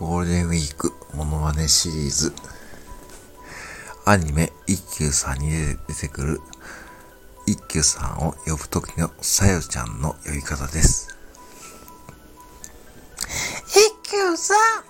ゴールデンウィークモノマネシリーズ。アニメ一休さんに出てくる一休さんを呼ぶときのさよちゃんの呼び方です。一休さん